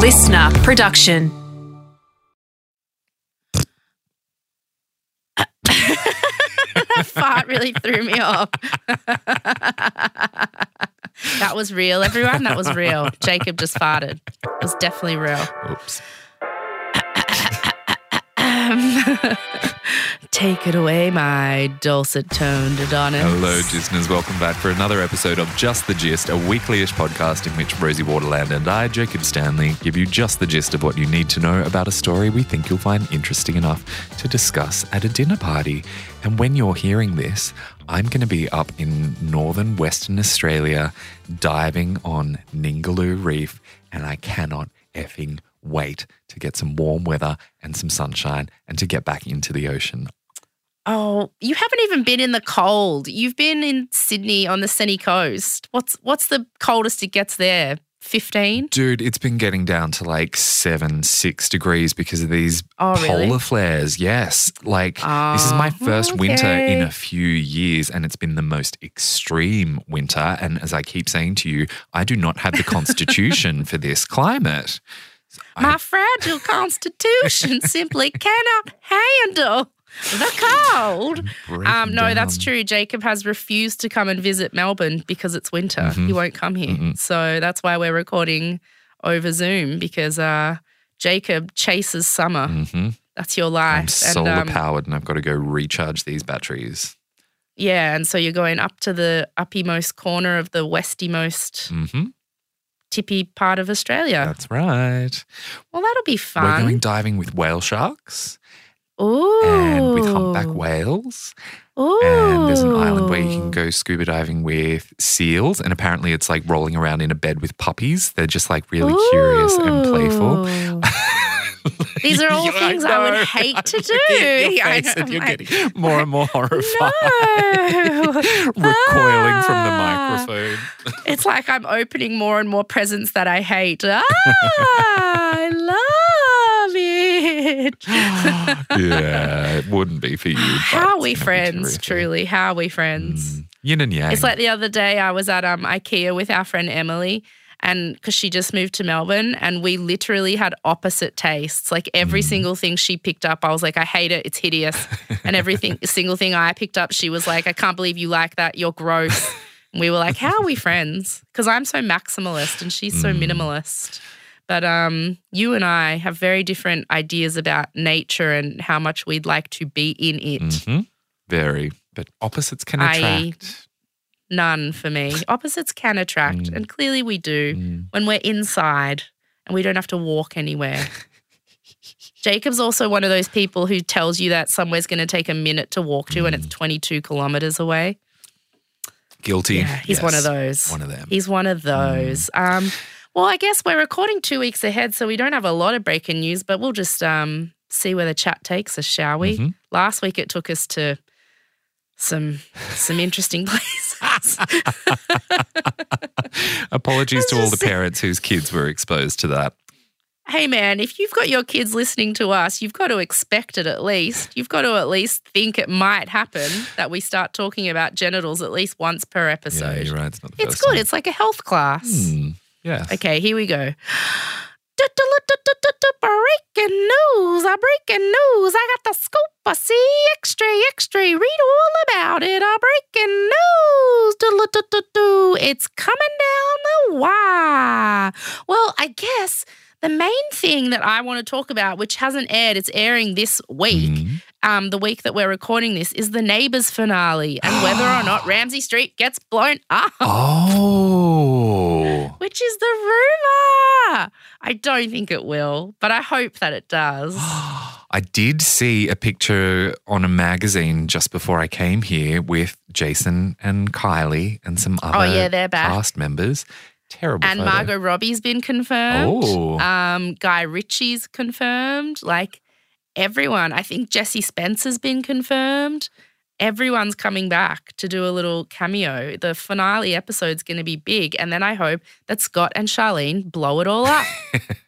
listener production. that fart really threw me off. that was real, everyone. That was real. Jacob just farted. It was definitely real. Oops. Um, take it away, my dulcet toned Adonis. Hello, listeners. Welcome back for another episode of Just the Gist, a weekly-ish podcast in which Rosie Waterland and I, Jacob Stanley, give you just the gist of what you need to know about a story we think you'll find interesting enough to discuss at a dinner party. And when you're hearing this, I'm going to be up in northern Western Australia diving on Ningaloo Reef, and I cannot effing wait to get some warm weather and some sunshine and to get back into the ocean. Oh, you haven't even been in the cold. You've been in Sydney on the sunny coast. What's what's the coldest it gets there? 15? Dude, it's been getting down to like seven, six degrees because of these Oh, polar really? flares. Yes. Like, this is my Oh, first winter in a few years, and it's been the most extreme winter. And as I keep saying to you, I do not have the constitution for this climate. I- My fragile constitution simply cannot handle the cold. Um, no, that's true. Jacob has refused to come and visit Melbourne because it's winter. Mhm. He won't come here. Mm-mm. So that's why we're recording over Zoom because uh, Jacob chases summer. Mhm. That's your life. I'm And, solar um, powered, and I've got to go recharge these batteries. Yeah, and so you're going up to the uppymost corner of the westymost hmm tippy part of Australia. That's right. well, that'll be fun. We're going diving with whale sharks Ooh. and with humpback whales. Ooh. And there's an island where you can go scuba diving with seals. And apparently, it's like rolling around in a bed with puppies. They're just like really curious and playful. These are all things I would hate to I'm looking at do. I know, you're I'm like, getting more and more horrified. No. Recoiling from the Ah. microphone. It's like I'm opening more and more presents that I hate. Ah, I love it. yeah, it wouldn't be for you. How are we friends? Truly, how are we friends? Mm. Yin and yang. It's like the other day I was at um, IKEA with our friend Emily, and because she just moved to Melbourne, and we literally had opposite tastes. Like every single thing she picked up, I was like, I hate it, it's hideous. and everything, single thing I picked up, she was like, I can't believe you like that, you're gross. and we were like, How are we friends? Because I'm so maximalist and she's so minimalist. But um, you and I have very different ideas about nature and how much we'd like to be in it. Mhm. Very. But opposites can I- attract. None for me. Opposites can attract, Mm. and clearly we do Mm. when we're inside and we don't have to walk anywhere. Jacob's also one of those people who tells you that somewhere's going to take a minute to walk to and it's 22 kilometers away. Guilty. Yeah, he's one of those. One of them. He's one of those. Um, well, I guess we're recording two weeks ahead, so we don't have a lot of breaking news, but we'll just um, see where the chat takes us, shall we? Mhm. Last week it took us to some some interesting places. Apologies to all the parents whose kids were exposed to that. hey man, if you've got your kids listening to us, you've got to expect it at least. You've got to at least think it might happen that we start talking about genitals at least once per episode. Yeah, you're right. It's not the It's first good. time. It's like a health class. Hmm, yes. Okay, here we go. Breaking news, a breaking news. I got the scoop. I see extra, extra. Read all about it. A breaking news. It's coming down the wire. Well, I guess the main thing that I want to talk about, which hasn't aired, it's airing this week, Mhm. um, the week that we're recording this, is the Neighbours finale and whether or not Ramsey Street gets blown up Oh. Which is the rumor. I don't think it will, but I hope that it does. I did see a picture on a magazine just before I came here with Jason and Kylie and some other Oh, yeah, they're back. cast members. Terrible. And photo. Margot Robbie's been confirmed. Oh. Um, Guy Ritchie's confirmed. Like everyone. I think Jesse Spencer's been confirmed. Everyone's coming back to do a little cameo. The finale episode's going to be big. And then I hope that Scott and Charlene blow it all up.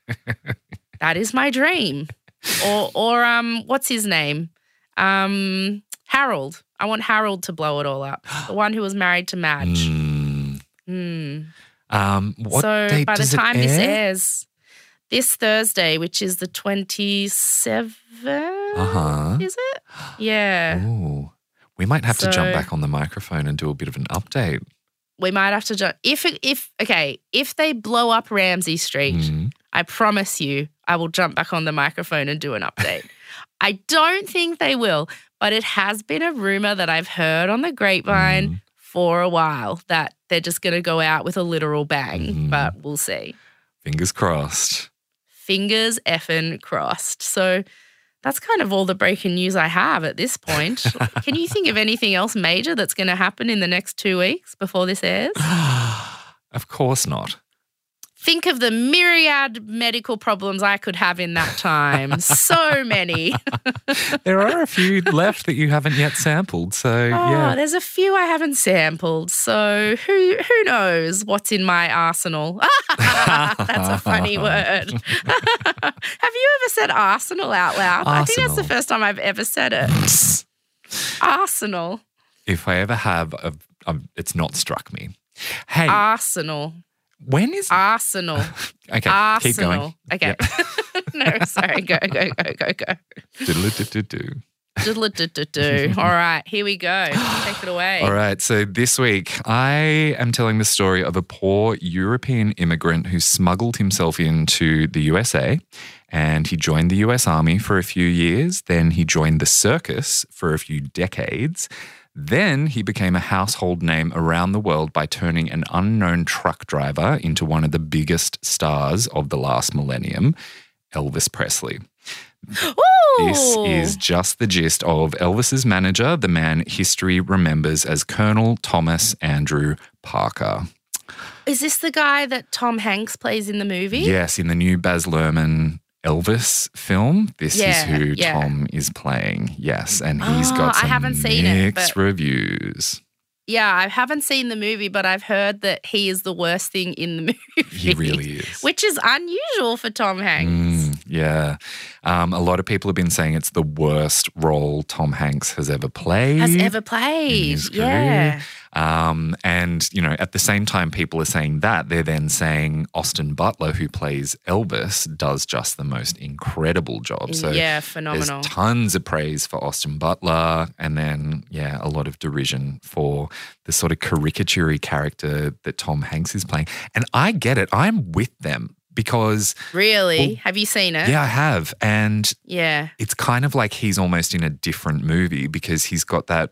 that is my dream. Or, or um, what's his name? Um, Harold. I want Harold to blow it all up. The one who was married to Madge. Mm. Hmm. Um, what so date by the time this airs, this Thursday, which is the 27th. Uh huh. Is it? Yeah. Ooh. We might have to jump back on the microphone and do a bit of an update. We might have to jump. If, if, okay, if they blow up Ramsey Street, Mm. I promise you, I will jump back on the microphone and do an update. I don't think they will, but it has been a rumor that I've heard on the grapevine Mm. for a while that they're just going to go out with a literal bang, Mhm. but we'll see. Fingers crossed. Fingers effing crossed. So that's kind of all the breaking news I have at this point. Can you think of anything else major that's going to happen in the next two weeks before this airs? of course not. Think of the myriad medical problems I could have in that time. so many. There are a few left that you haven't yet sampled. So, Oh, yeah. there's a few I haven't sampled. So who who knows what's in my arsenal? that's a funny word. Have you ever said arsenal out loud? I think that's the first time I've ever said it. Arsenal. If I ever have, a, a, it's not struck me. Hey, Arsenal. When is. Arsenal. okay, keep going. Arsenal. Okay. no, sorry. Go, go, go, go, go. Diddle-do-do-do. Diddle-do-do-do. All right, here we go. Take it away. All right. So this week, I am telling the story of a poor European immigrant who smuggled himself into the USA and he joined the US Army for a few years. Then he joined the circus for a few decades. Then he became a household name around the world by turning an unknown truck driver into one of the biggest stars of the last millennium, Elvis Presley. This is just the gist of Elvis's manager, the man history remembers as Colonel Thomas Andrew Parker. Is this the guy that Tom Hanks plays in the movie? Yes, in the new Baz Luhrmann Elvis film, this Yeah, is who yeah. Tom is playing. Yes, and he's Oh, got I some haven't seen it, mixed but- reviews. Yeah, I haven't seen the movie, but I've heard that he is the worst thing in the movie. He really is. Which is unusual for Tom Hanks. Mm, yeah. Um, a lot of people have been saying it's the worst role Tom Hanks has ever played. Has ever played. Yeah. Um, and, you know, at the same time people are saying that, they're then saying Austin Butler, who plays Elvis, does just the most incredible job. So yeah, there's phenomenal. tons of praise for Austin Butler, and then, yeah, a lot of derision for the sort of caricature character that Tom Hanks is playing. And I get it. I'm with them because, really? Well, Have you seen it? yeah, I have. And Yeah. it's kind of like he's almost in a different movie because he's got that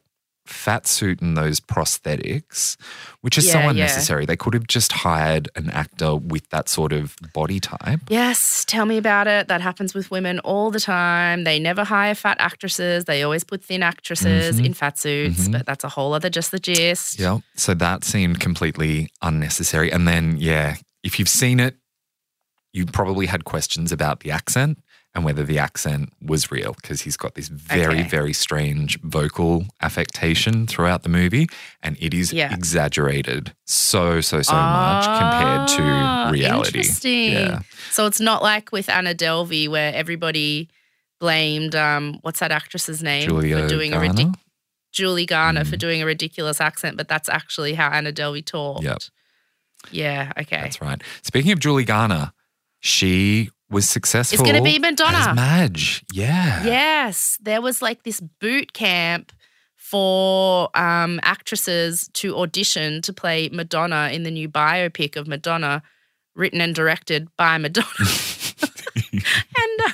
fat suit and those prosthetics, which is so Yeah, yeah. unnecessary. They could have just hired an actor with that sort of body type. Yes, tell me about it. That happens with women all the time. They never hire fat actresses. They always put thin actresses Mhm. in fat suits, Mhm. but that's a whole other just the gist. Yeah. So that seemed completely unnecessary. And then, yeah, if you've seen it, you probably had questions about the accent and whether the accent was real because he's got this very, Okay. very strange vocal affectation throughout the movie and it is Yeah. exaggerated so, so, so much compared Ah, to reality. Interesting. Yeah. So it's not like with Anna Delvey where everybody blamed um what's that actress's name Julia for doing a Garner? ridic- Julie Garner for Mm. doing a ridiculous accent, but that's actually how Anna Delvey talked. Yep. Yeah, okay. That's right. Speaking of Julie Garner, she was successful. It's gonna be Madonna. As Madge. Yeah. Yes, there was like this boot camp for um, actresses to audition to play Madonna in the new biopic of Madonna, written and directed by Madonna. and uh,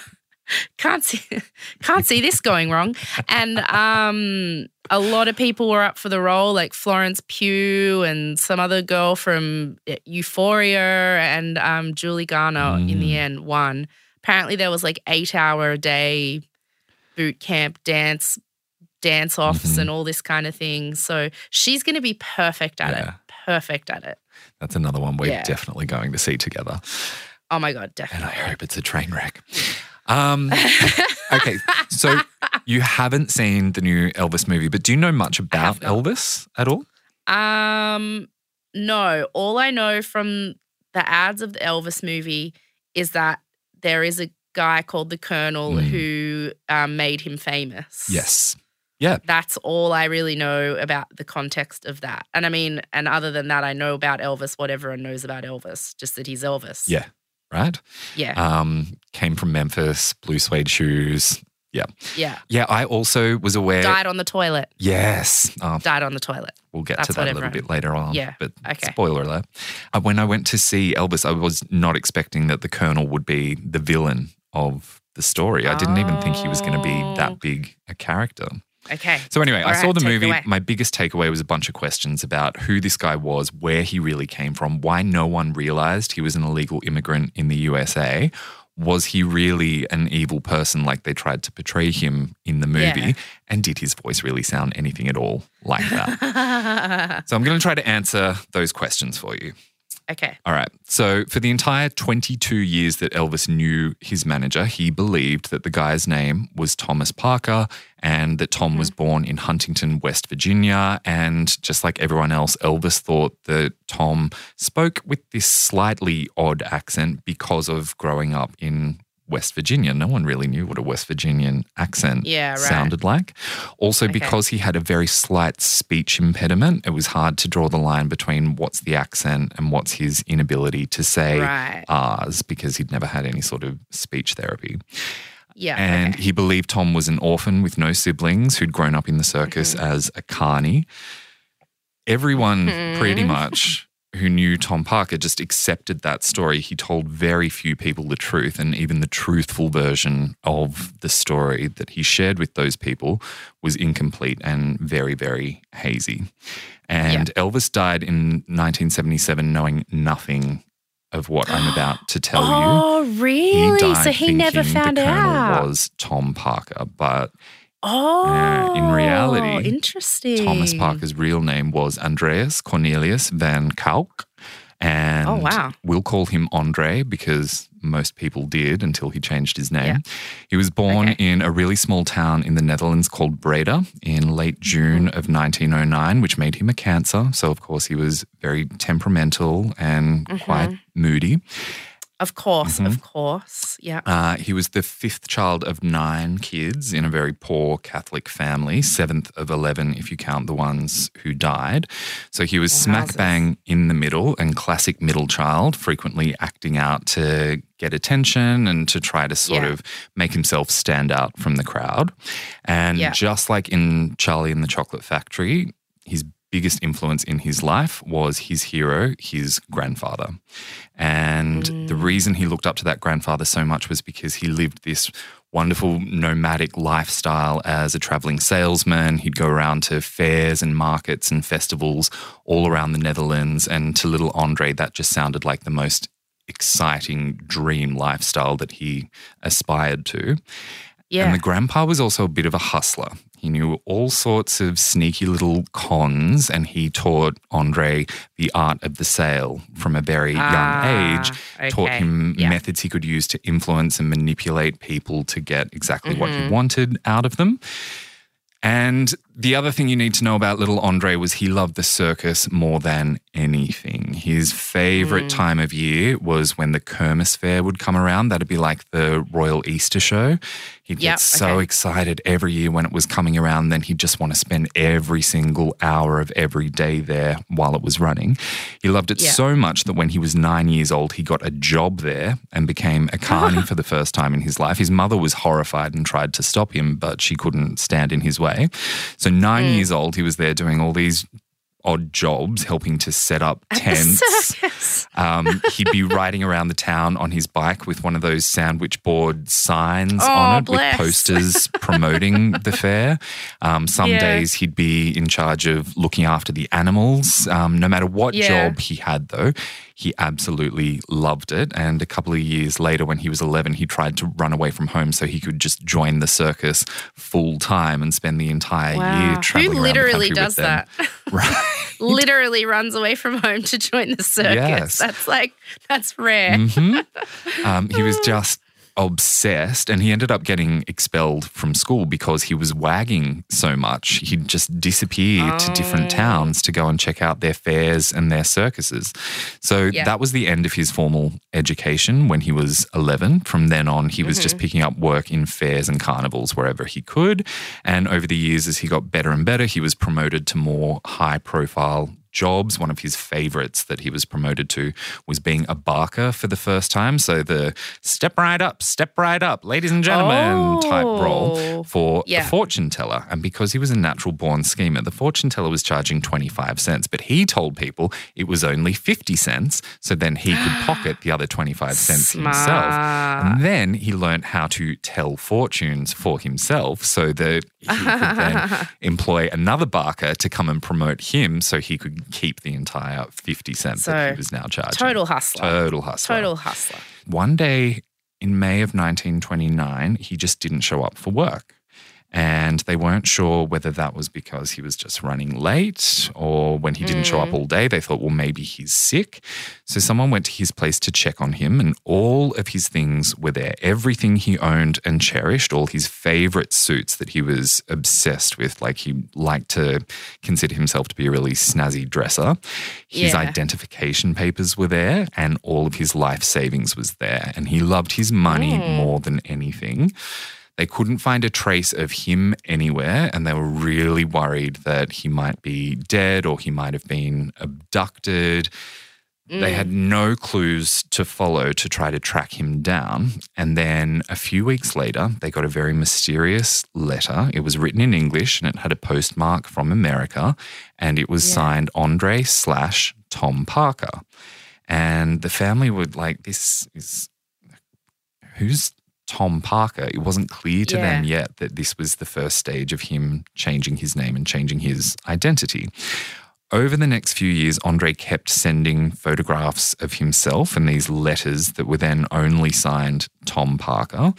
can't see can't see this going wrong. And um, a lot of people were up for the role, like Florence Pugh and some other girl from uh, Euphoria, and um, Julie Garner in the Mm. end won. Apparently, there was like eight hour a day boot camp dance dance offs Mhm. and all this kind of thing. So she's going to be perfect at Yeah. it. Perfect at it. That's another one we're Yeah. definitely going to see together. Oh my god, definitely. And. I hope it's a train wreck. Um, okay, so you haven't seen the new Elvis movie, but do you know much about. Elvis at all? Um, no. All I know from the ads of the Elvis movie is that there is a guy called the Colonel Mm. who um, made him famous. Yes. Yeah. That's all I really know about the context of that. And I mean, and other than that, I know about Elvis what everyone knows about Elvis, just that he's Elvis. Yeah. Right? Yeah. Um, came from Memphis, blue suede shoes. Yeah. yeah. Yeah, I also was aware. Died on the toilet. Yes. Oh, Died on the toilet. we'll get That's to that a little bit later on. Yeah, But okay. spoiler alert. Uh, when I went to see Elvis, I was not expecting that the Colonel would be the villain of the story. I didn't even think he was going to be Oh. that big a character. Okay. So anyway, All I saw the movie. My biggest takeaway was a bunch of questions about who this guy was, where he really came from, why no one realized he was an illegal immigrant in the USA. Was he really an evil person like they tried to portray him in the movie? Yeah. And did his voice really sound anything at all like that? so I'm going to try to answer those questions for you. Okay. All right. So, for the entire 22 years that Elvis knew his manager, he believed that the guy's name was Thomas Parker and that Tom was mm-hmm. born in Huntington, West Virginia. And just like everyone else, Elvis thought that Tom spoke with this slightly odd accent because of growing up in West Virginia. No one really knew what a West Virginian accent Yeah, right. sounded like. Also, Okay. because he had a very slight speech impediment, it was hard to draw the line between what's the accent and what's his inability to say Right. R's because he'd never had any sort of speech therapy. Yeah. And okay. he believed Tom was an orphan with no siblings who'd grown up in the circus Mm-hmm. as a carny. Everyone, pretty Mm-hmm. much, who knew Tom Parker just accepted that story. He told very few people the truth, and even the truthful version of the story that he shared with those people was incomplete and very, very hazy. And Elvis died in 1977 knowing nothing of what I'm about to tell you Oh, he really? died So he never found the colonel out. was Tom Parker, but oh, Yeah, in reality, interesting. Thomas Parker's real name was Andreas Cornelius van Kuijk. And Oh, wow. we'll call him Andre because most people did until he changed his name. Yeah. He was born Okay. in a really small town in the Netherlands called Breda in late June Mm-hmm. of 1909, which made him a cancer. So, of course, he was very temperamental and Mm-hmm. quite moody. Of course, Mm-hmm. of course. Yeah. Uh, he was the fifth child of nine kids in a very poor Catholic family, seventh of 11 if you count the ones who died. So he was smack bang in the middle and classic middle child, frequently acting out to get attention and to try to sort Yeah. of make himself stand out from the crowd. And Yeah. just like in Charlie and the Chocolate Factory, his biggest influence in his life was his hero, his grandfather. And the Mm. reason he looked up to that grandfather so much was because he lived this wonderful nomadic lifestyle as a traveling salesman. He'd go around to fairs and markets and festivals all around the Netherlands. And to little Andre, that just sounded like the most exciting dream lifestyle that he aspired to. Yeah. And the grandpa was also a bit of a hustler. He knew all sorts of sneaky little cons, and he taught Andre the art of the sale from a very Ah, young age. Taught him Yeah. methods he could use to influence and manipulate people to get exactly what Mm-hmm. he wanted out of them. And the other thing you need to know about little Andre was he loved the circus more than anything. His favorite Mm. time of year was when the Kermis Fair would come around. That'd be like the Royal Easter Show. He'd Yep, get so okay. excited every year when it was coming around. Then he'd just want to spend every single hour of every day there while it was running. He loved it Yeah. so much that when he was nine years old, he got a job there and became a carny for the first time in his life. His mother was horrified and tried to stop him, but she couldn't stand in his way. So, nine Mm. years old, he was there doing all these odd jobs, helping to set up tents. Um, he'd be riding around the town on his bike with one of those sandwich board signs Oh, on it bless. with posters promoting the fair. Um, some Yeah. days he'd be in charge of looking after the animals. Um, no matter what Yeah. job he had, though, he absolutely loved it. And a couple of years later, when he was 11, he tried to run away from home so he could just join the circus full time and spend the entire year traveling Who around the literally does with them. that? Right. literally runs away from home to join the circus. Yes. That's like that's rare. hmm Um, he was just obsessed and he ended up getting expelled from school because he was wagging so much. He'd just disappear to different Oh. towns to go and check out their fairs and their circuses. So Yeah. that was the end of his formal education when he was 11. From then on, he was Mm-hmm. just picking up work in fairs and carnivals wherever he could. And over the years, as he got better and better, he was promoted to more high profile jobs. One of his favorites that he was promoted to was being a barker for the first time. So the step right up, step right up, ladies and gentlemen type role Oh. for Yeah. a fortune teller. And because he was a natural born schemer, the fortune teller was charging 25 cents, but he told people it was only 50 cents. So then he could pocket the other 25 cents himself. And then he learned how to tell fortunes for himself so that he could then employ another barker to come and promote him so he could keep the entire 50 cents that he was now charging. Total hustler. Total hustler. Total hustler. One day in May of 1929, he just didn't show up for work. And they weren't sure whether that was because he was just running late or when he didn't show up mm. all day, they thought, well, maybe he's sick. So someone went to his place to check on him, and all of his things were there. Everything he owned and cherished, all his favorite suits that he was obsessed with, like he liked to consider himself to be a really snazzy dresser. His Yeah. identification papers were there, and all of his life savings was there. And he loved his money mm. more than anything. They couldn't find a trace of him anywhere, and they were really worried that he might be dead or he might have been abducted. They had mm. no clues to follow to try to track him down. And then a few weeks later, they got a very mysterious letter. It was written in English and it had a postmark from America, and it was Yeah. signed Andre slash Tom Parker. And the family were like, this is who's Tom Parker? It wasn't clear to them yet that this was the first stage of him changing his name and changing his identity. Over the next few years, Andre kept sending photographs of himself and these letters that were then only signed Tom Parker.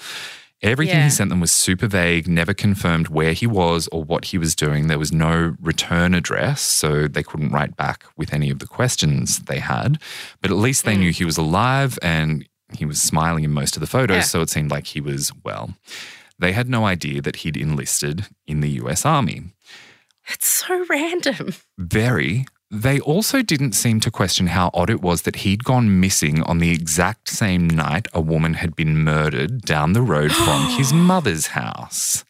Everything Yeah. he sent them was super vague, never confirmed where he was or what he was doing. There was no return address, so they couldn't write back with any of the questions they had. But at least they Mm. knew he was alive and he was smiling in most of the photos, Yeah. so it seemed like he was well. They had no idea that he'd enlisted in the US Army. It's so random. Very. They also didn't seem to question how odd it was that he'd gone missing on the exact same night a woman had been murdered down the road from his mother's house.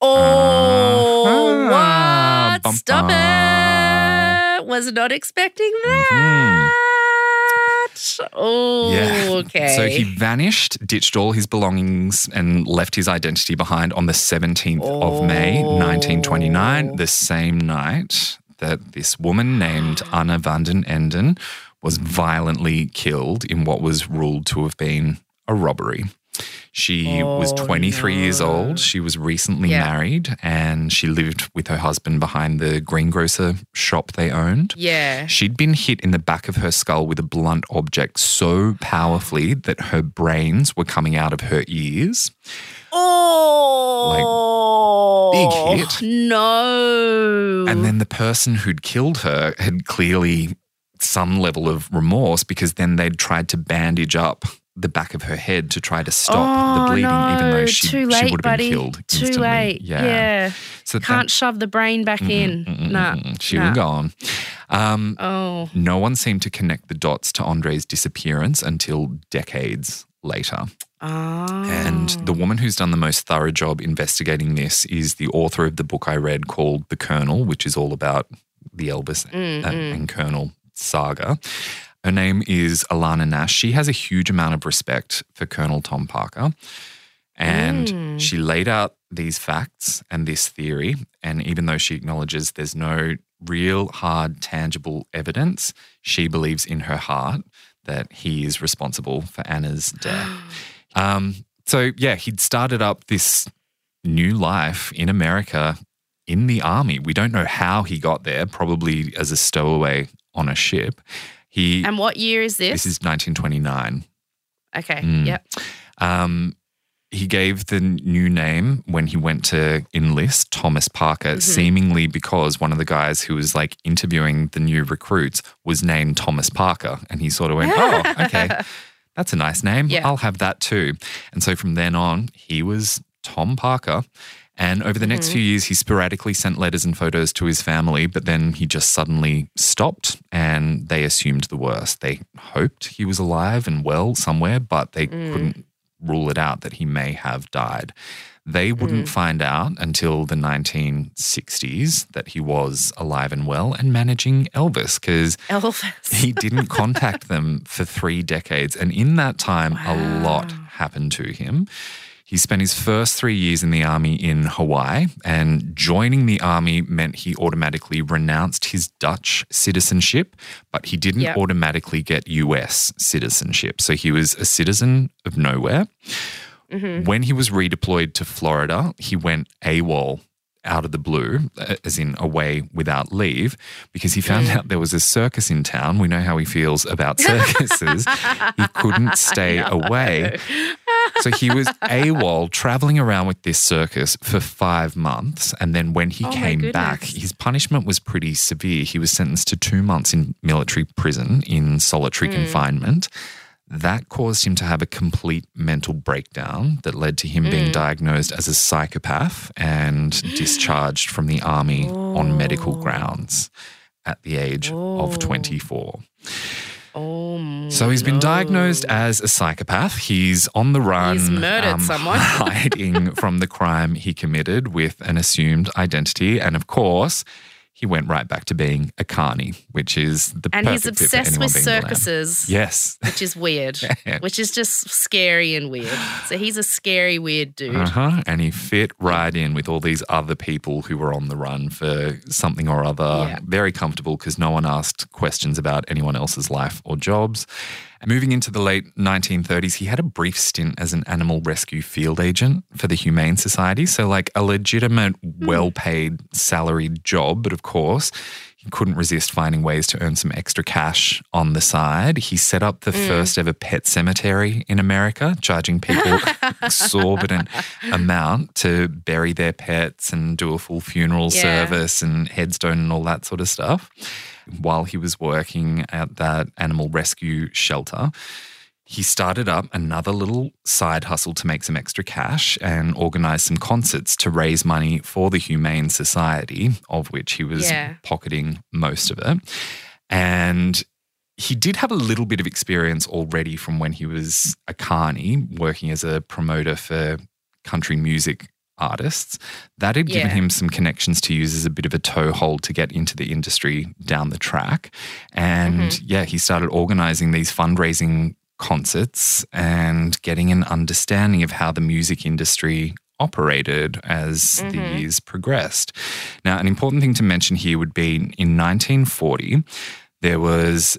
Oh, Uh-huh. what? Bum, Stop bum. it. Was not expecting that. Oh, okay. So he vanished, ditched all his belongings, and left his identity behind on the 17th of May, Oh. 1929, the same night that this woman named Anna van den Enden was violently killed in what was ruled to have been a robbery. She was Oh, 23 years old. She was recently Yeah. married and she lived with her husband behind the greengrocer shop they owned. yeah. She'd been hit in the back of her skull with a blunt object so powerfully that her brains were coming out of her ears. Oh, big hit. No. And then the person who'd killed her had clearly some level of remorse because then they'd tried to bandage up the back of her head to try to stop oh, the bleeding, no. even though she, Too she late, would have been killed Too instantly. late. Yeah. Yeah. So Can't shove the brain back in. Mm-mm, Nah. she nah. was gone. Um, Oh. no one seemed to connect the dots to Andre's disappearance until decades later. Oh. And the woman who's done the most thorough job investigating this is the author of the book I read called The Colonel, which is all about the Elvis Mm, uh, mm. and Colonel saga. Her name is Alana Nash. She has a huge amount of respect for Colonel Tom Parker. And Mm. she laid out these facts and this theory. And even though she acknowledges there's no real, hard, tangible evidence, she believes in her heart that he is responsible for Anna's death. Um, so yeah, he'd started up this new life in America in the army. We don't know how he got there, probably as a stowaway on a ship. He And what year is this? this is 1929. okay. Mm. Yep. Um, he gave the new name when he went to enlist Thomas Parker, Mhm. seemingly because one of the guys who was like interviewing the new recruits was named Thomas Parker. And he sort of went, oh, okay, that's a nice name. Yeah. I'll have that too. And so from then on, he was Tom Parker. And over the next Mhm. few years, he sporadically sent letters and photos to his family, but then he just suddenly stopped and they assumed the worst. They hoped he was alive and well somewhere, but they Mm. couldn't rule it out that he may have died. They wouldn't find out until the 1960s that he was alive and well and managing Elvis because Elvis. he didn't contact them for three decades. And in that time, a lot happened to him. He spent his first three years in the army in Hawaii, and joining the army meant he automatically renounced his Dutch citizenship, but he didn't Yep. automatically get US citizenship. So he was a citizen of nowhere. Mm-hmm. When he was redeployed to Florida, he went AWOL out of the blue, uh, as in away without leave, because he found out there was a circus in town. We know how he feels about circuses. he couldn't stay away. So he was AWOL traveling around with this circus for five months. And then when he Oh came back, his punishment was pretty severe. He was sentenced to two months in military prison in solitary Hmm. confinement. That caused him to have a complete mental breakdown that led to him Hmm. being diagnosed as a psychopath and discharged from the army on medical Oh. grounds at the age of 24. Oh, So he's been no. diagnosed as a psychopath. He's on the run, um, He's murdered someone. hiding from the crime he committed with an assumed identity. And of course, he went right back to being a carny, which is the And he's perfect fit for obsessed with being the lamb. circuses. Yes. Which is weird, which is just scary and weird. So he's a scary, weird dude. Uh-huh. And he fit right in with all these other people who were on the run for something or other. Yeah. Very comfortable because no one asked questions about anyone else's life or jobs. And moving into the late 1930s, he had a brief stint as an animal rescue field agent for the Humane Society. So, like a legitimate, mm-hmm. well paid salaried job. But of course, he couldn't resist finding ways to earn some extra cash on the side. He set up the mm. first ever pet cemetery in America, charging people an exorbitant amount to bury their pets and do a full funeral Yeah. service and headstone and all that sort of stuff. While he was working at that animal rescue shelter, he started up another little side hustle to make some extra cash and organized some concerts to raise money for the Humane Society, of which he was Yeah. pocketing most of it. And he did have a little bit of experience already from when he was a carny, working as a promoter for country music artists. That had given Yeah. him some connections to use as a bit of a toehold to get into the industry down the track. And Mm-hmm. yeah, he started organizing these fundraising concerts and getting an understanding of how the music industry operated as the Mm-hmm. years progressed. Now, an important thing to mention here would be in 1940, there was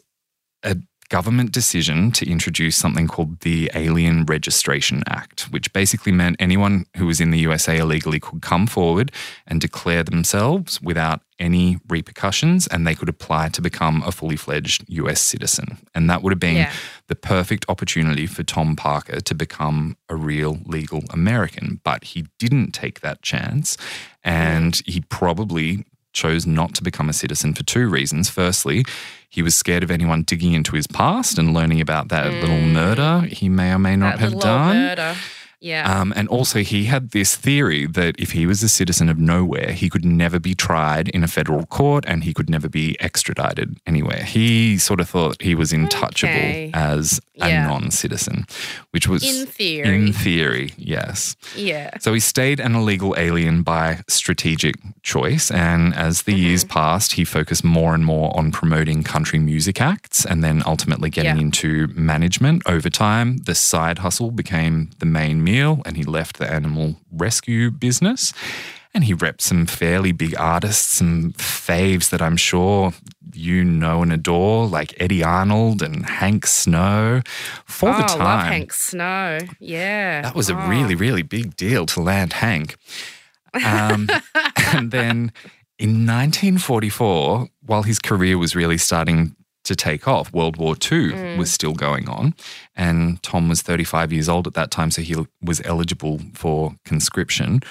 government decision to introduce something called the Alien Registration Act, which basically meant anyone who was in the USA illegally could come forward and declare themselves without any repercussions and they could apply to become a fully fledged US citizen. And that would have been Yeah. the perfect opportunity for Tom Parker to become a real legal American. But he didn't take that chance and he probably chose not to become a citizen for two reasons. Firstly, he was scared of anyone digging into his past and learning about that little murder he may or may not that have done. Yeah. Um, and also, he had this theory that if he was a citizen of nowhere, he could never be tried in a federal court and he could never be extradited anywhere. He sort of thought he was untouchable Okay. as a Yeah. non citizen, which was In theory. In theory, yes. yeah. So he stayed an illegal alien by strategic choice. And as the years Mm-hmm. passed, he focused more and more on promoting country music acts and then ultimately getting Yeah. into management. Over time, the side hustle became the main meal and he left the animal rescue business. And he repped some fairly big artists, some faves that I'm sure you know and adore, like Eddy Arnold and Hank Snow. For oh, the time, love Hank Snow. Yeah. that was a Oh. really, really big deal to land Hank. Um, and then in 1944, while his career was really starting to take off, World War II Mm. was still going on. And Tom was 35 years old at that time, so he was eligible for conscription.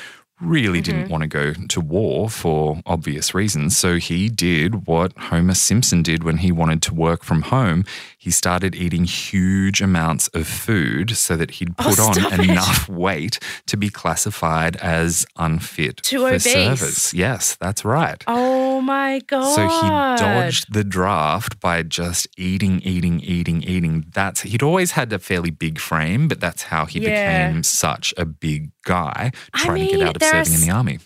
Really didn't Mm-hmm. want to go to war for obvious reasons. So he did what Homer Simpson did when he wanted to work from home. He started eating huge amounts of food so that he'd Oh, put on stop it. enough weight to be classified as unfit Too for obese. service. Yes, that's right. Oh my god. So he dodged the draft by just eating, eating, eating, eating. That's he'd always had a fairly big frame, but that's how he Yeah. became such a big guy I trying to get out of are serving in the army.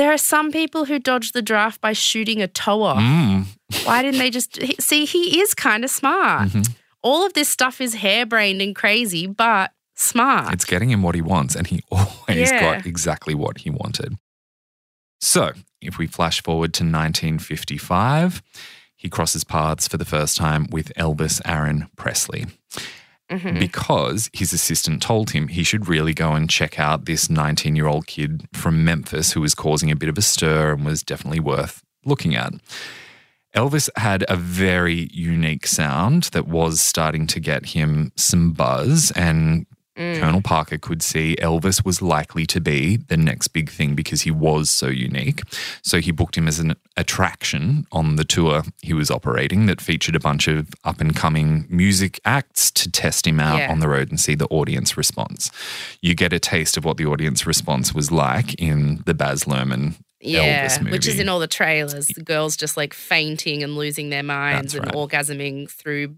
There are some people who dodge the draft by shooting a toe off. Mm. Why didn't they just see? He is kind of smart. Mhm. All of this stuff is harebrained and crazy, but smart. It's getting him what he wants, and he always Yeah. got exactly what he wanted. So, if we flash forward to 1955, he crosses paths for the first time with Elvis Aaron Presley. Mhm. because his assistant told him he should really go and check out this 19 year old kid from Memphis who was causing a bit of a stir and was definitely worth looking at. Elvis had a very unique sound that was starting to get him some buzz, and Mm. Colonel Parker could see Elvis was likely to be the next big thing because he was so unique. So he booked him as an attraction on the tour he was operating that featured a bunch of up and coming music acts to test him out Yeah. on the road and see the audience response. You get a taste of what the audience response was like in the Baz Luhrmann Yeah, which is in all the trailers. The girls just like fainting and losing their minds That's and right. orgasming through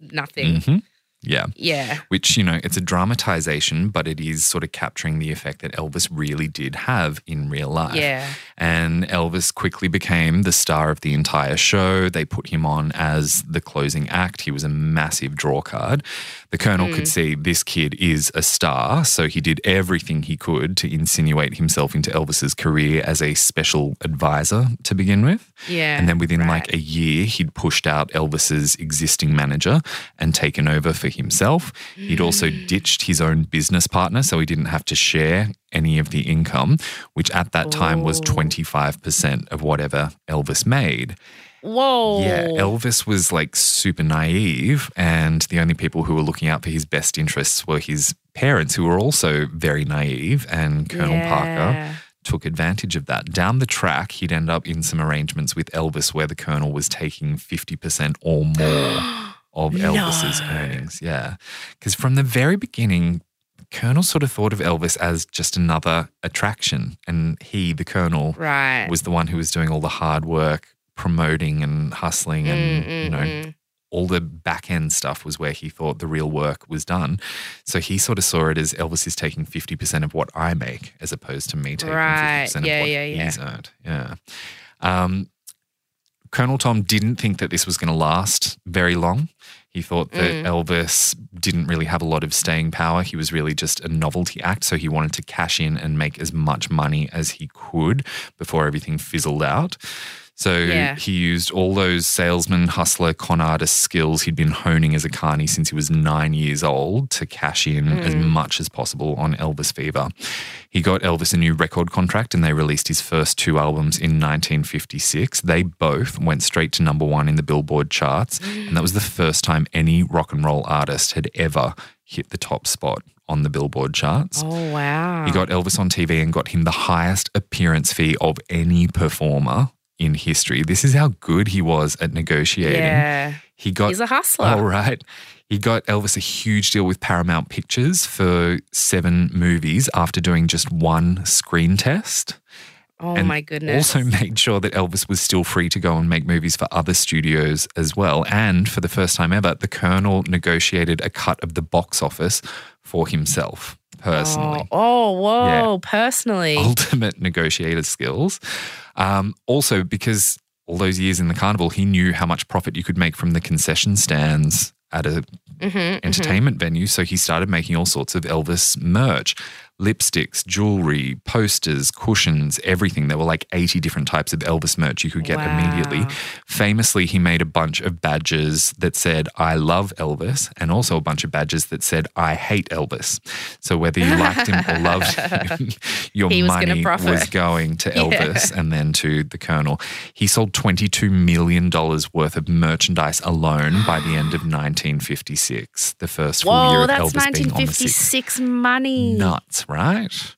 nothing. Mhm. Yeah. Yeah. which you know it's a dramatization but it is sort of capturing the effect that elvis really did have in real life Yeah. and elvis quickly became the star of the entire show they put him on as the closing act he was a massive draw card the colonel could see this kid is a star so he did everything he could to insinuate himself into elvis's career as a special advisor to begin with Yeah. and then within right. like a year, he'd pushed out Elvis's existing manager and taken over for himself. He'd also Mm. ditched his own business partner, so he didn't have to share any of the income, which at that time was Oh. 25% of whatever Elvis made. Whoa. Yeah, Elvis was like super naive, and the only people who were looking out for his best interests were his parents, who were also very naive, and Colonel Parker took advantage of that. Down the track, he'd end up in some arrangements with Elvis where the Colonel was taking 50% or more of Elvis's No. earnings. Yeah. Because from the very beginning, Colonel sort of thought of Elvis as just another attraction. And he, the Colonel, Right. was the one who was doing all the hard work, promoting and hustling and, Mm, you know, mm, mm. all the back end stuff was where he thought the real work was done. So he sort of saw it as Elvis is taking 50% of what I make as opposed to me taking Right. 50% Yeah, of what yeah, yeah. he's earned. Yeah. Um, Colonel Tom didn't think that this was going to last very long. He thought that Mm. Elvis didn't really have a lot of staying power. He was really just a novelty act. So he wanted to cash in and make as much money as he could before everything fizzled out. So Yeah. he used all those salesman, hustler, con artist skills he'd been honing as a carny since he was nine years old to cash in as Mm. much as possible on Elvis Fever. He got Elvis a new record contract and they released his first two albums in 1956. They both went straight to number one in the Billboard charts. And that was the first time any rock and roll artist had ever hit the top spot on the Billboard charts. Oh wow. He got Elvis on TV and got him the highest appearance fee of any performer in history. This is how good he was at negotiating. Yeah. He got He's a hustler. all right. He got Elvis a huge deal with Paramount Pictures for seven movies after doing just one screen test. Oh and my goodness. Also made sure that Elvis was still free to go and make movies for other studios as well. And for the first time ever, the Colonel negotiated a cut of the box office for himself personally. Oh, oh whoa, Yeah. personally. ultimate negotiator skills. Um, also, because all those years in the carnival, he knew how much profit you could make from the concession stands at a Mhm, entertainment venue. So he started making all sorts of Elvis merch. Lipsticks, jewelry, posters, cushions, everything. There were like 80 different types of Elvis merch you could get immediately. Famously, he made a bunch of badges that said, I love Elvis, and also a bunch of badges that said, I hate Elvis. So whether you liked him or loved him, your He money was going to Yeah. Elvis and then to the Colonel. He sold $22 million worth of merchandise alone by the end of 1956, the first full year of Elvis being on the scene. 1956 money. Nuts, right?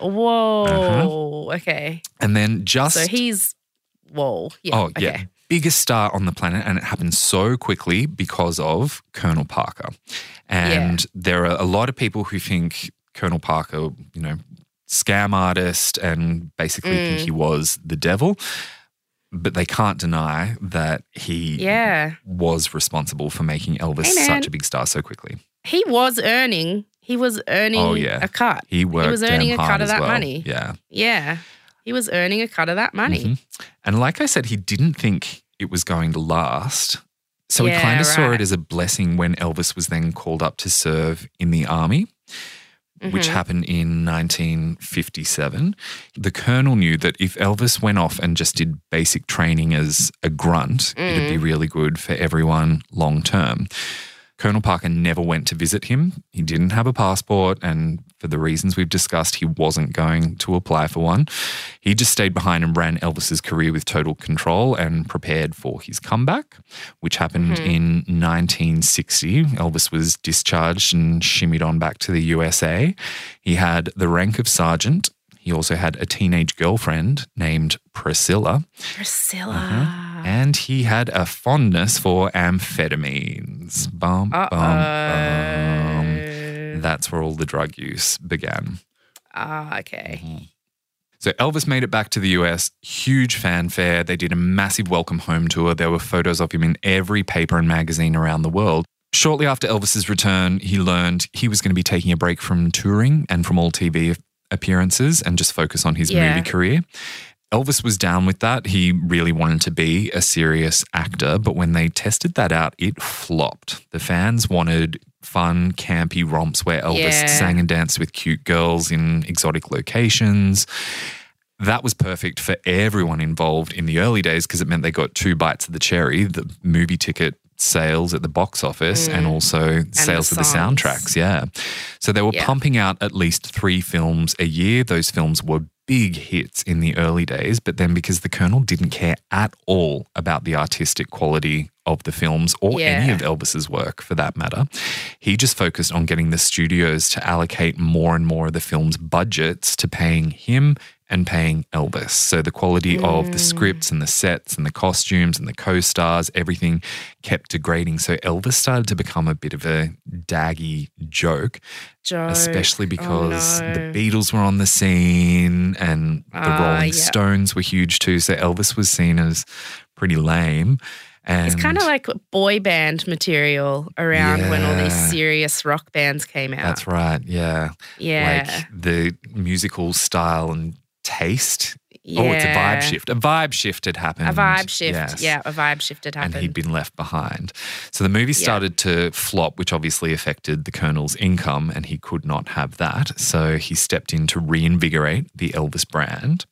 Whoa. Uh-huh. Okay. And then just So he's whoa. Yeah. Oh, okay. yeah. biggest star on the planet, and it happened so quickly because of Colonel Parker. And there are a lot of people who think Colonel Parker, you know, scam artist and basically Mm. think he was the devil. But they can't deny that he Yeah. was responsible for making Elvis Hey, such a big star so quickly. He was earning. He was earning Oh, yeah. a cut. He worked He was earning a cut of that well. money. Yeah. Yeah. He was earning a cut of that money. Mhm. And like I said, he didn't think it was going to last. So he kind of saw it as a blessing when Elvis was then called up to serve in the army, which Mhm. happened in 1957. The colonel knew that if Elvis went off and just did basic training as a grunt, it'd Mm. be really good for everyone long term. Colonel Parker never went to visit him. He didn't have a passport, and for the reasons we've discussed, he wasn't going to apply for one. He just stayed behind and ran Elvis's career with total control and prepared for his comeback, which happened mm-hmm. in 1960. Elvis was discharged and shimmied on back to the USA. He had the rank of sergeant. He also had a teenage girlfriend named Priscilla, Priscilla. Uh-huh. and he had a fondness for amphetamines. Bum, bum, bum. That's where all the drug use began. Ah, okay. Mm-hmm. So Elvis made it back to the US, huge fanfare. They did a massive welcome home tour. There were photos of him in every paper and magazine around the world. Shortly after Elvis's return, he learned he was going to be taking a break from touring and from all TV appearances and just focus on his Yeah. movie career. Elvis was down with that. He really wanted to be a serious actor, but when they tested that out, it flopped. The fans wanted fun, campy romps where Elvis Yeah. sang and danced with cute girls in exotic locations. That was perfect for everyone involved in the early days because it meant they got two bites of the cherry the movie ticket sales at the box office and also sales of the Mm. songs. soundtracks. Yeah. So they were Yeah. pumping out at least three films a year. Those films were big hits in the early days, but then because the Colonel didn't care at all about the artistic quality of the films or any of Elvis's work for that matter, he just focused on getting the studios to allocate more and more of the film's budgets to paying him and paying Elvis. So the quality of the scripts and the sets and the costumes and the co-stars, everything kept degrading. So Elvis started to become a bit of a daggy joke Joke. especially Oh, because no. the Beatles were on the scene and the Ah, Rolling yeah. Stones were huge too. So Elvis was seen as pretty lame. And It's kind of like boy band material around when all these serious rock bands came out. that's right, yeah. yeah. Like the musical style and taste. yeah. Oh, it's a vibe shift. A vibe shift had happened. A vibe shift. Yes. Yeah, a vibe shift had happened. and he'd been left behind. So the movie started to flop, which obviously affected the Colonel's income, and he could not have that. So he stepped in to reinvigorate the Elvis brand.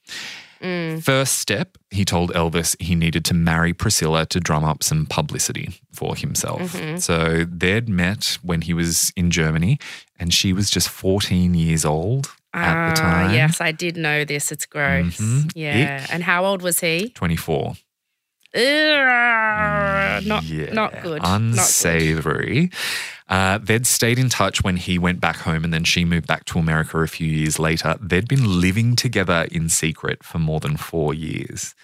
Mm. First step, he told Elvis he needed to marry Priscilla to drum up some publicity for himself. Mm-hmm. So they'd met when he was in Germany, and she was just 14 years old at the Ah, time. Yes, I did know this. It's gross. Mhm. Yeah. And how old was he? 24. Ugh, not Yeah, not good. Not good. Unsavory. Uh, they'd stayed in touch when he went back home and then she moved back to America a few years later. They'd been living together in secret for more than four years.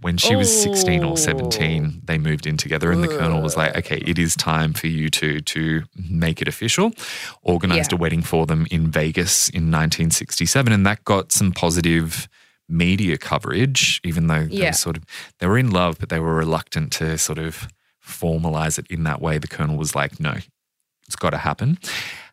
When she was 16 or 17, they moved in together, and the colonel was like, okay, it is time for you to, to make it official. Organized Yeah. a wedding for them in Vegas in 1967, and that got some positive media coverage, even though they Yeah. were sort of they were in love, but they were reluctant to sort of formalize it in that way. The colonel was like, no, it's got to happen.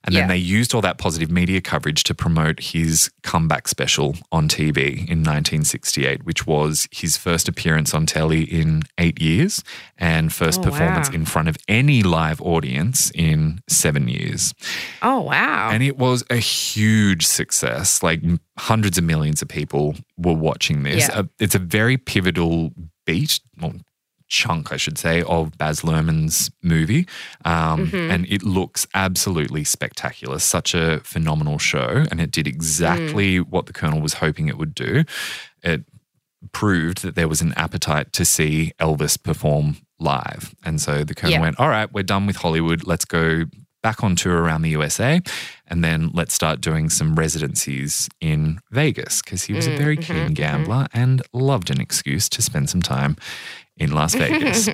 And then Yeah. they used all that positive media coverage to promote his comeback special on TV in 1968, which was his first appearance on telly in eight years and first Oh, performance wow. in front of any live audience in seven years. Oh wow. And it was a huge success. Like hundreds of millions of people were watching this. Yeah. Uh, it's a very pivotal beat, or chunk, I should say, of Baz Luhrmann's movie. Um, Mm-hmm. And it looks absolutely spectacular. Such a phenomenal show. And it did exactly Mm. what the Colonel was hoping it would do. It proved that there was an appetite to see Elvis perform live. And so the Colonel Yeah. went, All right, we're done with Hollywood. Let's go back on tour around the USA and then let's start doing some residencies in Vegas because he was a very keen gambler and loved an excuse to spend some time in Las Vegas.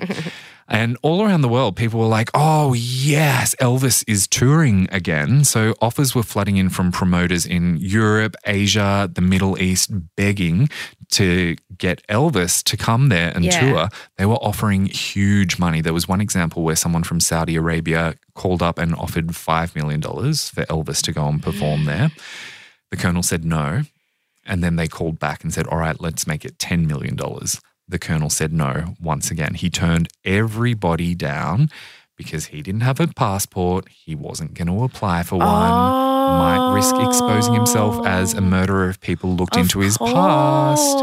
And all around the world, people were like, oh, yes, Elvis is touring again. So offers were flooding in from promoters in Europe, Asia, the Middle East, begging to get Elvis to come there and Yeah. tour. They were offering huge money. There was one example where someone from Saudi Arabia called up and offered $5 million for Elvis to go and perform there. The colonel said no. And then they called back and said, all right, let's make it $10 million. The colonel said no once again. He turned everybody down because he didn't have a passport. He wasn't going to apply for one. Might risk exposing himself as a murderer if people looked into his past.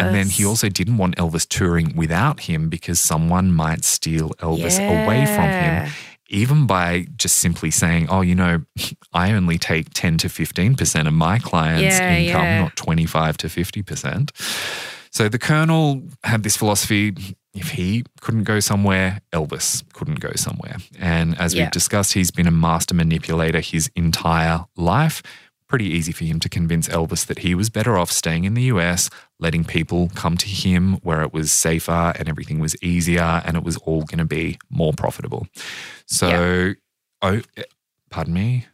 And then he also didn't want Elvis touring without him because someone might steal Elvis away from him. Even by just simply saying, oh, you know, I only take 10 to 15% of my clients' Yeah, income, yeah. not 25 to 50%. So the colonel had this philosophy if he couldn't go somewhere, Elvis couldn't go somewhere. And as Yeah. we've discussed, he's been a master manipulator his entire life. Pretty easy for him to convince Elvis that he was better off staying in the US, letting people come to him where it was safer and everything was easier and it was all going to be more profitable. So, oh, eh, pardon me.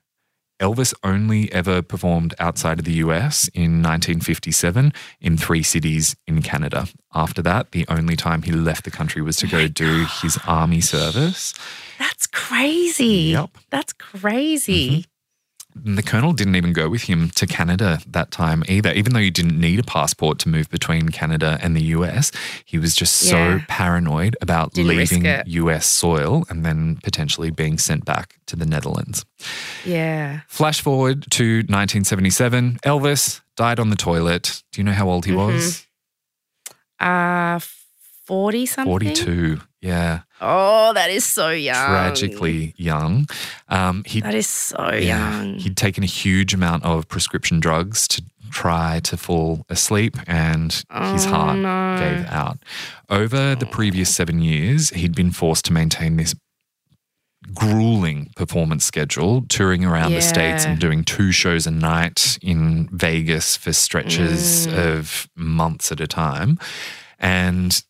Elvis only ever performed outside of the US in 1957 in three cities in Canada. After that, the only time he left the country was to go do his army service. That's crazy. Yep. That's crazy. And the colonel didn't even go with him to Canada that time either. Even though you didn't need a passport to move between Canada and the US, he was just so Yeah. paranoid about Didn't leaving. US soil and then potentially being sent back to the Netherlands. Yeah. Flash forward to 1977. Elvis died on the toilet. Do you know how old he was? Uh 40 something. 42. Yeah. Oh, that is so young. Tragically young. Um, he That is so Yeah, young. He'd taken a huge amount of prescription drugs to try to fall asleep, and his Oh, heart no. gave out. Over the previous seven years, he'd been forced to maintain this grueling performance schedule, touring around the States and doing two shows a night in Vegas for stretches Mm. of months at a time. And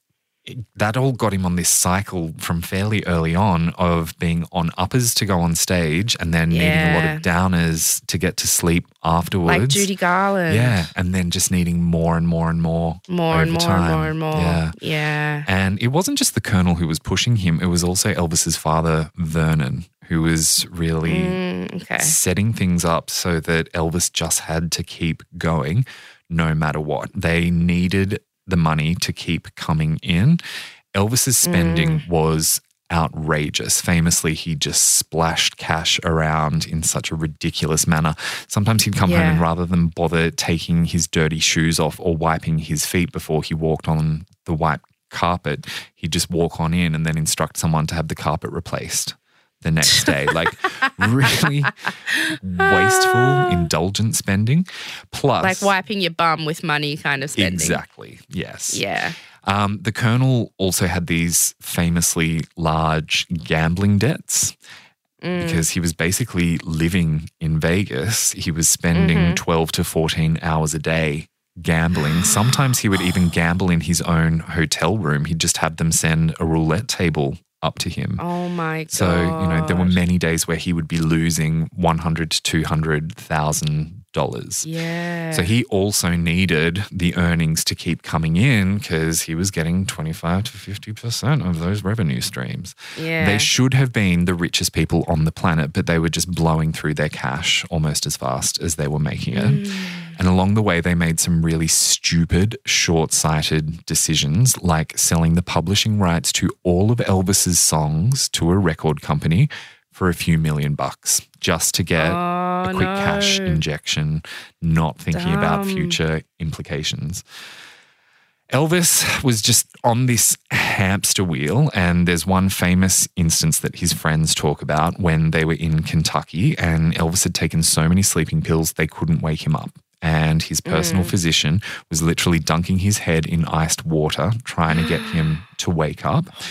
that all got him on this cycle from fairly early on of being on uppers to go on stage and then needing a lot of downers to get to sleep afterwards. like Judy Garland. Yeah. And then just needing more and more and more. More and more time. and more and more. Yeah. Yeah. And it wasn't just the Colonel who was pushing him, it was also Elvis's father, Vernon, who was really Mm, okay. setting things up so that Elvis just had to keep going no matter what. They needed the money to keep coming in. Elvis's spending Mm. was outrageous. Famously, he just splashed cash around in such a ridiculous manner. Sometimes he'd come home and rather than bother taking his dirty shoes off or wiping his feet before he walked on the white carpet, he'd just walk on in and then instruct someone to have the carpet replaced the next day. Like really wasteful, indulgent spending. Plus, Like wiping your bum with money kind of spending. Exactly. Yes. Yeah. Um, the colonel also had these famously large gambling debts Mm. because he was basically living in Vegas. He was spending Mm-hmm. 12 to 14 hours a day gambling. Sometimes he would even gamble in his own hotel room. He'd just have them send a roulette table up to him. Oh my god. So, you know, there were many days where he would be losing 100 to 200,000 dollars. Yeah. So he also needed the earnings to keep coming in because he was getting 25 to 50% of those revenue streams. yeah. They should have been the richest people on the planet, but they were just blowing through their cash almost as fast as they were making it. Mm. And along the way, they made some really stupid, short sighted decisions, like selling the publishing rights to all of Elvis's songs to a record company for a few million bucks just to get oh, a quick cash injection, not thinking about future implications. Elvis was just on this hamster wheel, and there's one famous instance that his friends talk about when they were in Kentucky, and Elvis had taken so many sleeping pills they couldn't wake him up. And his personal Mm. physician was literally dunking his head in iced water, trying to get him to wake up. Oh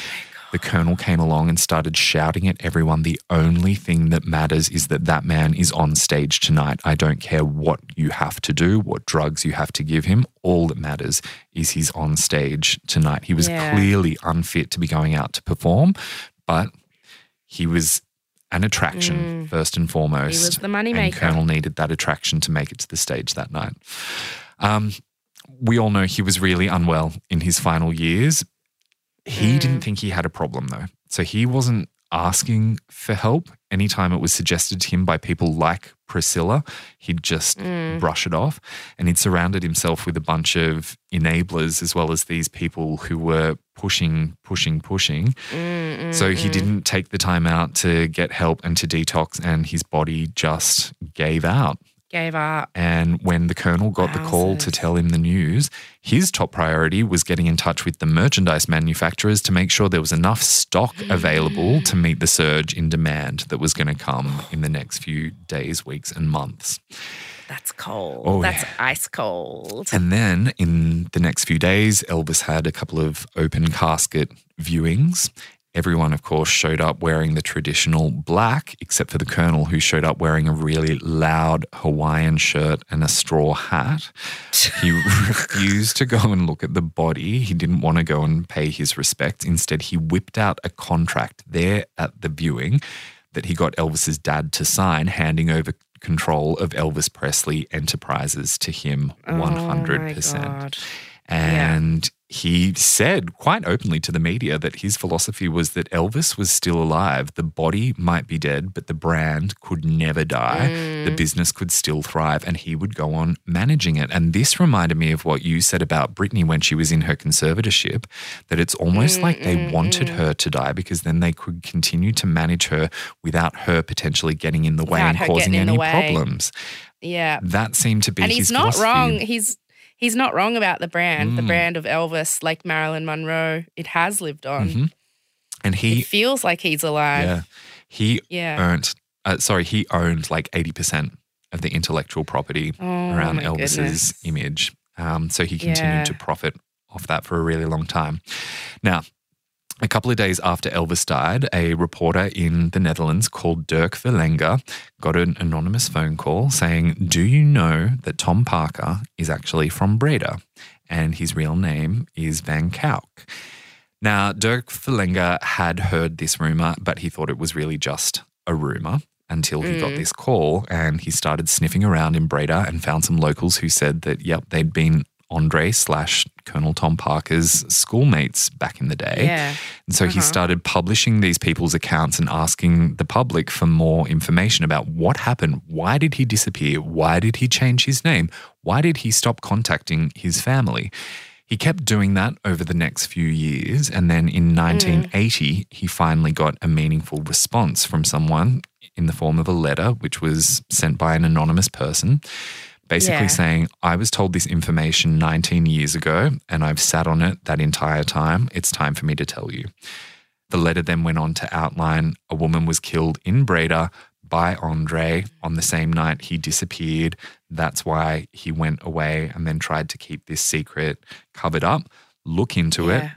The colonel came along and started shouting at everyone the only thing that matters is that that man is on stage tonight. I don't care what you have to do, what drugs you have to give him. All that matters is he's on stage tonight. He was Yeah. clearly unfit to be going out to perform, but he was an attraction first and foremost. Mm. was the money and maker. Colonel needed that attraction to make it to the stage that night. Um, we all know he was really unwell in his final years. He Mm. didn't think he had a problem though. So he wasn't asking for help. Anytime it was suggested to him by people like Priscilla, he'd just Mm. brush it off. And he'd surrounded himself with a bunch of enablers as well as these people who were pushing, pushing, pushing. Mm, So he didn't take the time out to get help and to detox, and his body just gave out. Gave up. And when the colonel got the call to tell him the news, his top priority was getting in touch with the merchandise manufacturers to make sure there was enough stock available to meet the surge in demand that was going to come in the next few days, weeks, and months. That's cold. Oh, That's yeah. ice cold. And then in the next few days, Elvis had a couple of open casket viewings. Everyone, of course, showed up wearing the traditional black, except for the Colonel, who showed up wearing a really loud Hawaiian shirt and a straw hat. He refused to go and look at the body. He didn't want to go and pay his respects. Instead, he whipped out a contract there at the viewing that he got Elvis's dad to sign, handing over control of Elvis Presley Enterprises to him 100%. Oh And he said quite openly to the media that his philosophy was that Elvis was still alive. The body might be dead, but the brand could never die. The Mm. business could still thrive, and he would go on managing it. And this reminded me of what you said about Britney when she was in her conservatorship that it's almost like they mm, wanted mm, mm. her to die because then they could continue to manage her without her potentially getting in the way Without and causing the any problems. Yeah. That seemed to be and he's not philosophy. wrong. He's he's not wrong about the brand. The Mm. brand of Elvis, like Marilyn Monroe, it has lived on. Mhm. And he it feels like he's alive. Yeah. He Yeah. earned, uh, sorry, he owned like 80% of the intellectual property Oh, around Elvis's goodness. image. Um, so he continued Yeah. to profit off that for a really long time. Now, a couple of days after Elvis died, a reporter in the Netherlands called Dirk Vellenga got an anonymous phone call saying, Do you know that Tom Parker is actually from Breda and his real name is Van Kuijk? Now, Dirk Vellenga had heard this rumor, but he thought it was really just a rumor until he got mm. this call and he started sniffing around in Breda and found some locals who said that, yep, they'd been Andre slash Colonel Tom Parker's schoolmates back in the day. Yeah. And so he uh-huh. started publishing these people's accounts and asking the public for more information about what happened. Why did he disappear? Why did he change his name? Why did he stop contacting his family? He kept doing that over the next few years. And then in mm. 1980, he finally got a meaningful response from someone in the form of a letter, which was sent by an anonymous person, basically Yeah. saying, I was told this information 19 years ago and I've sat on it that entire time. It's time for me to tell you. The letter then went on to outline a woman was killed in Breda by Andre on the same night he disappeared. That's why he went away and then tried to keep this secret covered up. Look into it.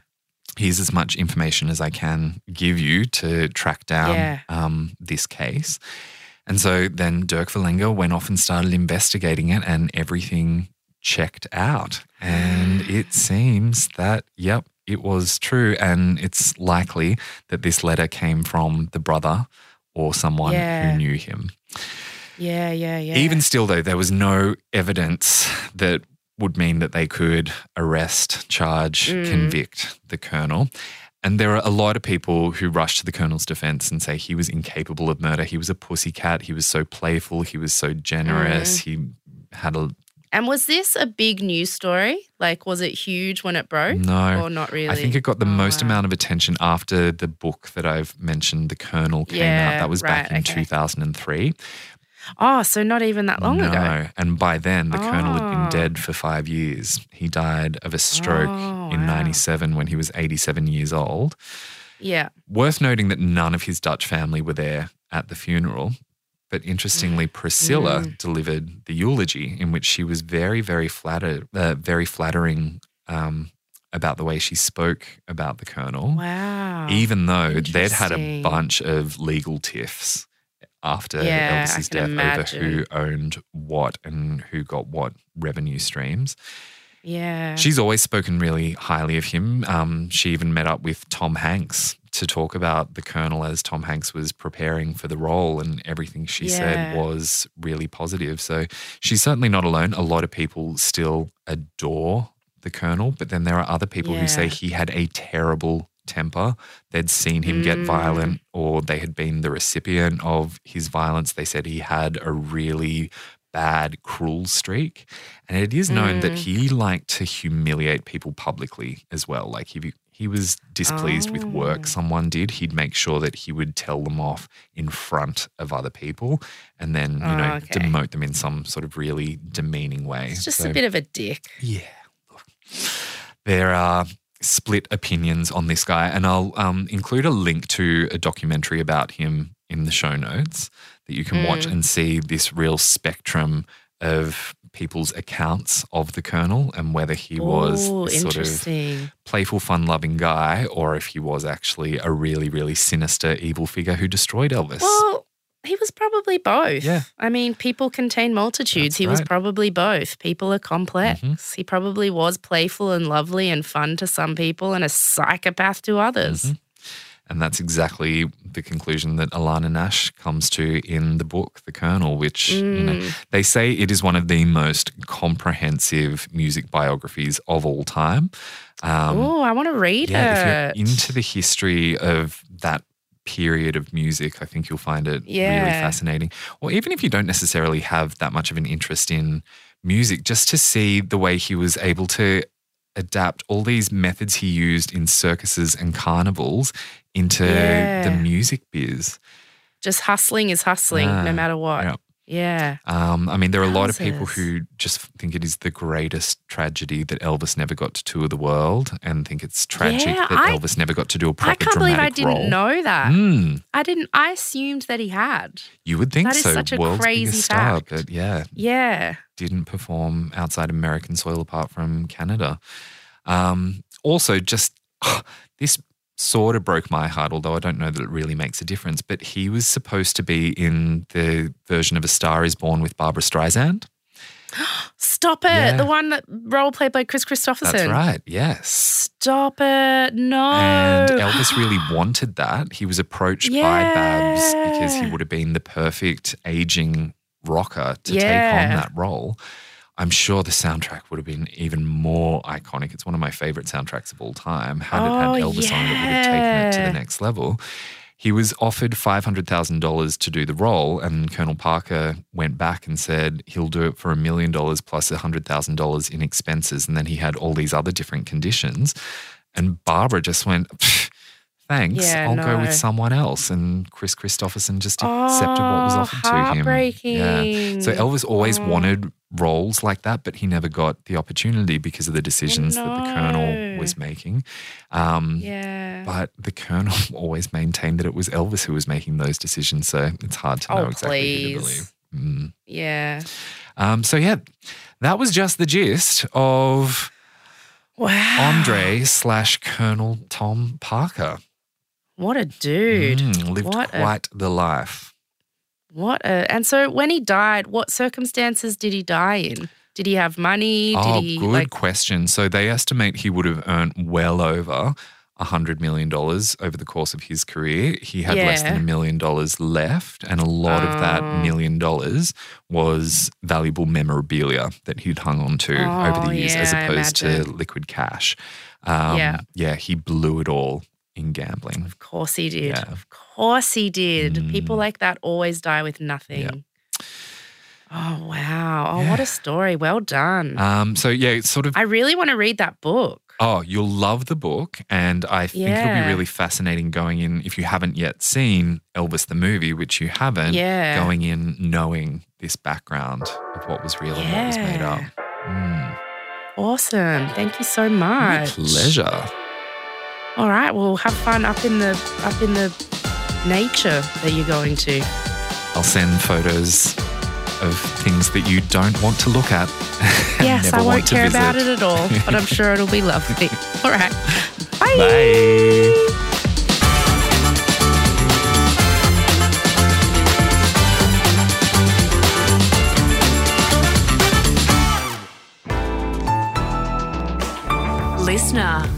Here's as much information as I can give you to track down Yeah. um, this case. And so then Dirk Vellenga went off and started investigating it, and everything checked out. And it seems that, yep, it was true. And it's likely that this letter came from the brother or someone Yeah. who knew him. Yeah, yeah, yeah. Even still, though, there was no evidence that would mean that they could arrest, charge, Mm. convict the colonel. And there are a lot of people who rush to the colonel's defense and say he was incapable of murder. He was a pussycat. He was so playful. He was so generous. Mm. He had a And was this a big news story? Like, was it huge when it broke? no. Or not really? I think it got the Oh, most wow. amount of attention after the book that I've mentioned, The Colonel, came out. That was back in okay. 2003. Oh, so not even that long no. ago. And by then, the colonel had been Oh. dead for five years. He died of a stroke Oh, in wow. 97 when he was 87 years old. Yeah. Worth noting that none of his Dutch family were there at the funeral. But interestingly, Priscilla Mm. delivered the eulogy in which she was very, very flattered, uh, very flattering um, about the way she spoke about the colonel, Wow. even though they'd had a bunch of legal tiffs after Yeah, Elvis's death over who owned what and who got what revenue streams. yeah. She's always spoken really highly of him. Um, she even met up with Tom Hanks to talk about the Colonel as Tom Hanks was preparing for the role, and everything she said was really positive. So she's certainly not alone. A lot of people still adore the Colonel, but then there are other people who say he had a terrible temper. They'd seen him get Mm. violent, or they had been the recipient of his violence. They said he had a really bad, cruel streak. And it is known that Mm. he liked to humiliate people publicly as well. Like if he, he was displeased with work Oh. someone did, he'd make sure that he would tell them off in front of other people and then, you know, Oh, okay. demote them in some sort of really demeaning way. It's just So- a bit of a dick. yeah. There are split opinions on this guy, and I'll um, include a link to a documentary about him in the show notes that you can watch Mm. and see this real spectrum of people's accounts of the colonel and whether he was Ooh, the sort of playful, fun loving guy or if he was actually a really, really sinister, evil figure who destroyed Elvis. Well, he was probably both. Yeah. I mean, people contain multitudes. That's he was probably both. People are complex. Mhm. He probably was playful and lovely and fun to some people and a psychopath to others. Mhm. And that's exactly the conclusion that Alana Nash comes to in the book, The Colonel, which you know, Mm. they say it is one of the most comprehensive music biographies of all time. Um, oh, I want to read yeah, it. if you're into the history of that period of music, I think you'll find it really fascinating. Or even if you don't necessarily have that much of an interest in music, just to see the way he was able to adapt all these methods he used in circuses and carnivals into Yeah. the music biz. Just hustling is hustling Ah, no matter what. yeah. Yeah. Um, I mean, there are a lot of people who just think it is the greatest tragedy that Elvis never got to tour the world and think it's tragic Yeah, that I- Elvis never got to do a proper tour. I can't believe I didn't role. know that. Mm, I didn't. I assumed that he had. you would think That is so. such a crazy biggest star, fact. but yeah, Yeah. didn't perform outside American soil apart from Canada. Um, also, just this sort of broke my heart, although I don't know that it really makes a difference. But he was supposed to be in the version of A Star Is Born with Barbra Streisand. Stop it. Yeah. The one that role played by Kris Kristofferson. That's right. Yes. Stop it. No. And Elvis really wanted that. He was approached by Babs because he would have been the perfect aging rocker to take on that role. I'm sure the soundtrack would have been even more iconic. It's one of my favorite soundtracks of all time. Had it had Oh, Elvis on it, it would have taken it to the next level. He was offered $500,000 to do the role, and Colonel Parker went back and said he'll do it for a million dollars plus $100,000 in expenses. And then he had all these other different conditions. And Barbara just went, thanks, Yeah, I'll go with someone else. And Kris Kristofferson just oh, accepted what was Oh, offered to him. heartbreaking. Yeah. So Elvis always Oh. wanted roles like that, but he never got the opportunity because of the decisions that the Colonel was making. Um, Yeah. But the Colonel always maintained that it was Elvis who was making those decisions. So it's hard to know oh, exactly who to believe. Mm. Yeah. Um, so, yeah, that was just the gist of Wow. Andre slash Colonel Tom Parker. What a dude. Mm, lived What a- quite the life. What a. And so when he died, what circumstances did he die in? Did he have money? Did Oh, he good like question. So they estimate he would have earned well over a hundred million dollars over the course of his career. He had less than a million dollars left, and a lot of that Oh. million dollars was valuable memorabilia that he'd hung on to over Oh, the years, as yeah, I opposed to liquid cash. Um, Yeah. yeah, he blew it all in gambling. Of course he did. Yeah. Of course he did. People Mm. like that always die with nothing. Oh wow. Oh, what a story. Well done. Um, so yeah, it's sort of I really want to read that book. Oh, you'll love the book. And I think it'll be really fascinating going in, if you haven't yet seen Elvis the movie, which you haven't, Yeah. going in knowing this background of what was real and what was made up. Mm, Awesome. Thank you so much. my pleasure. All right. Well, have fun up in the up in the nature that you're going to. I'll send photos of things that you don't want to look at. and Yes, never I want won't to care about it at all, but I'm sure it'll be lovely. All right. Bye. Bye. Listener.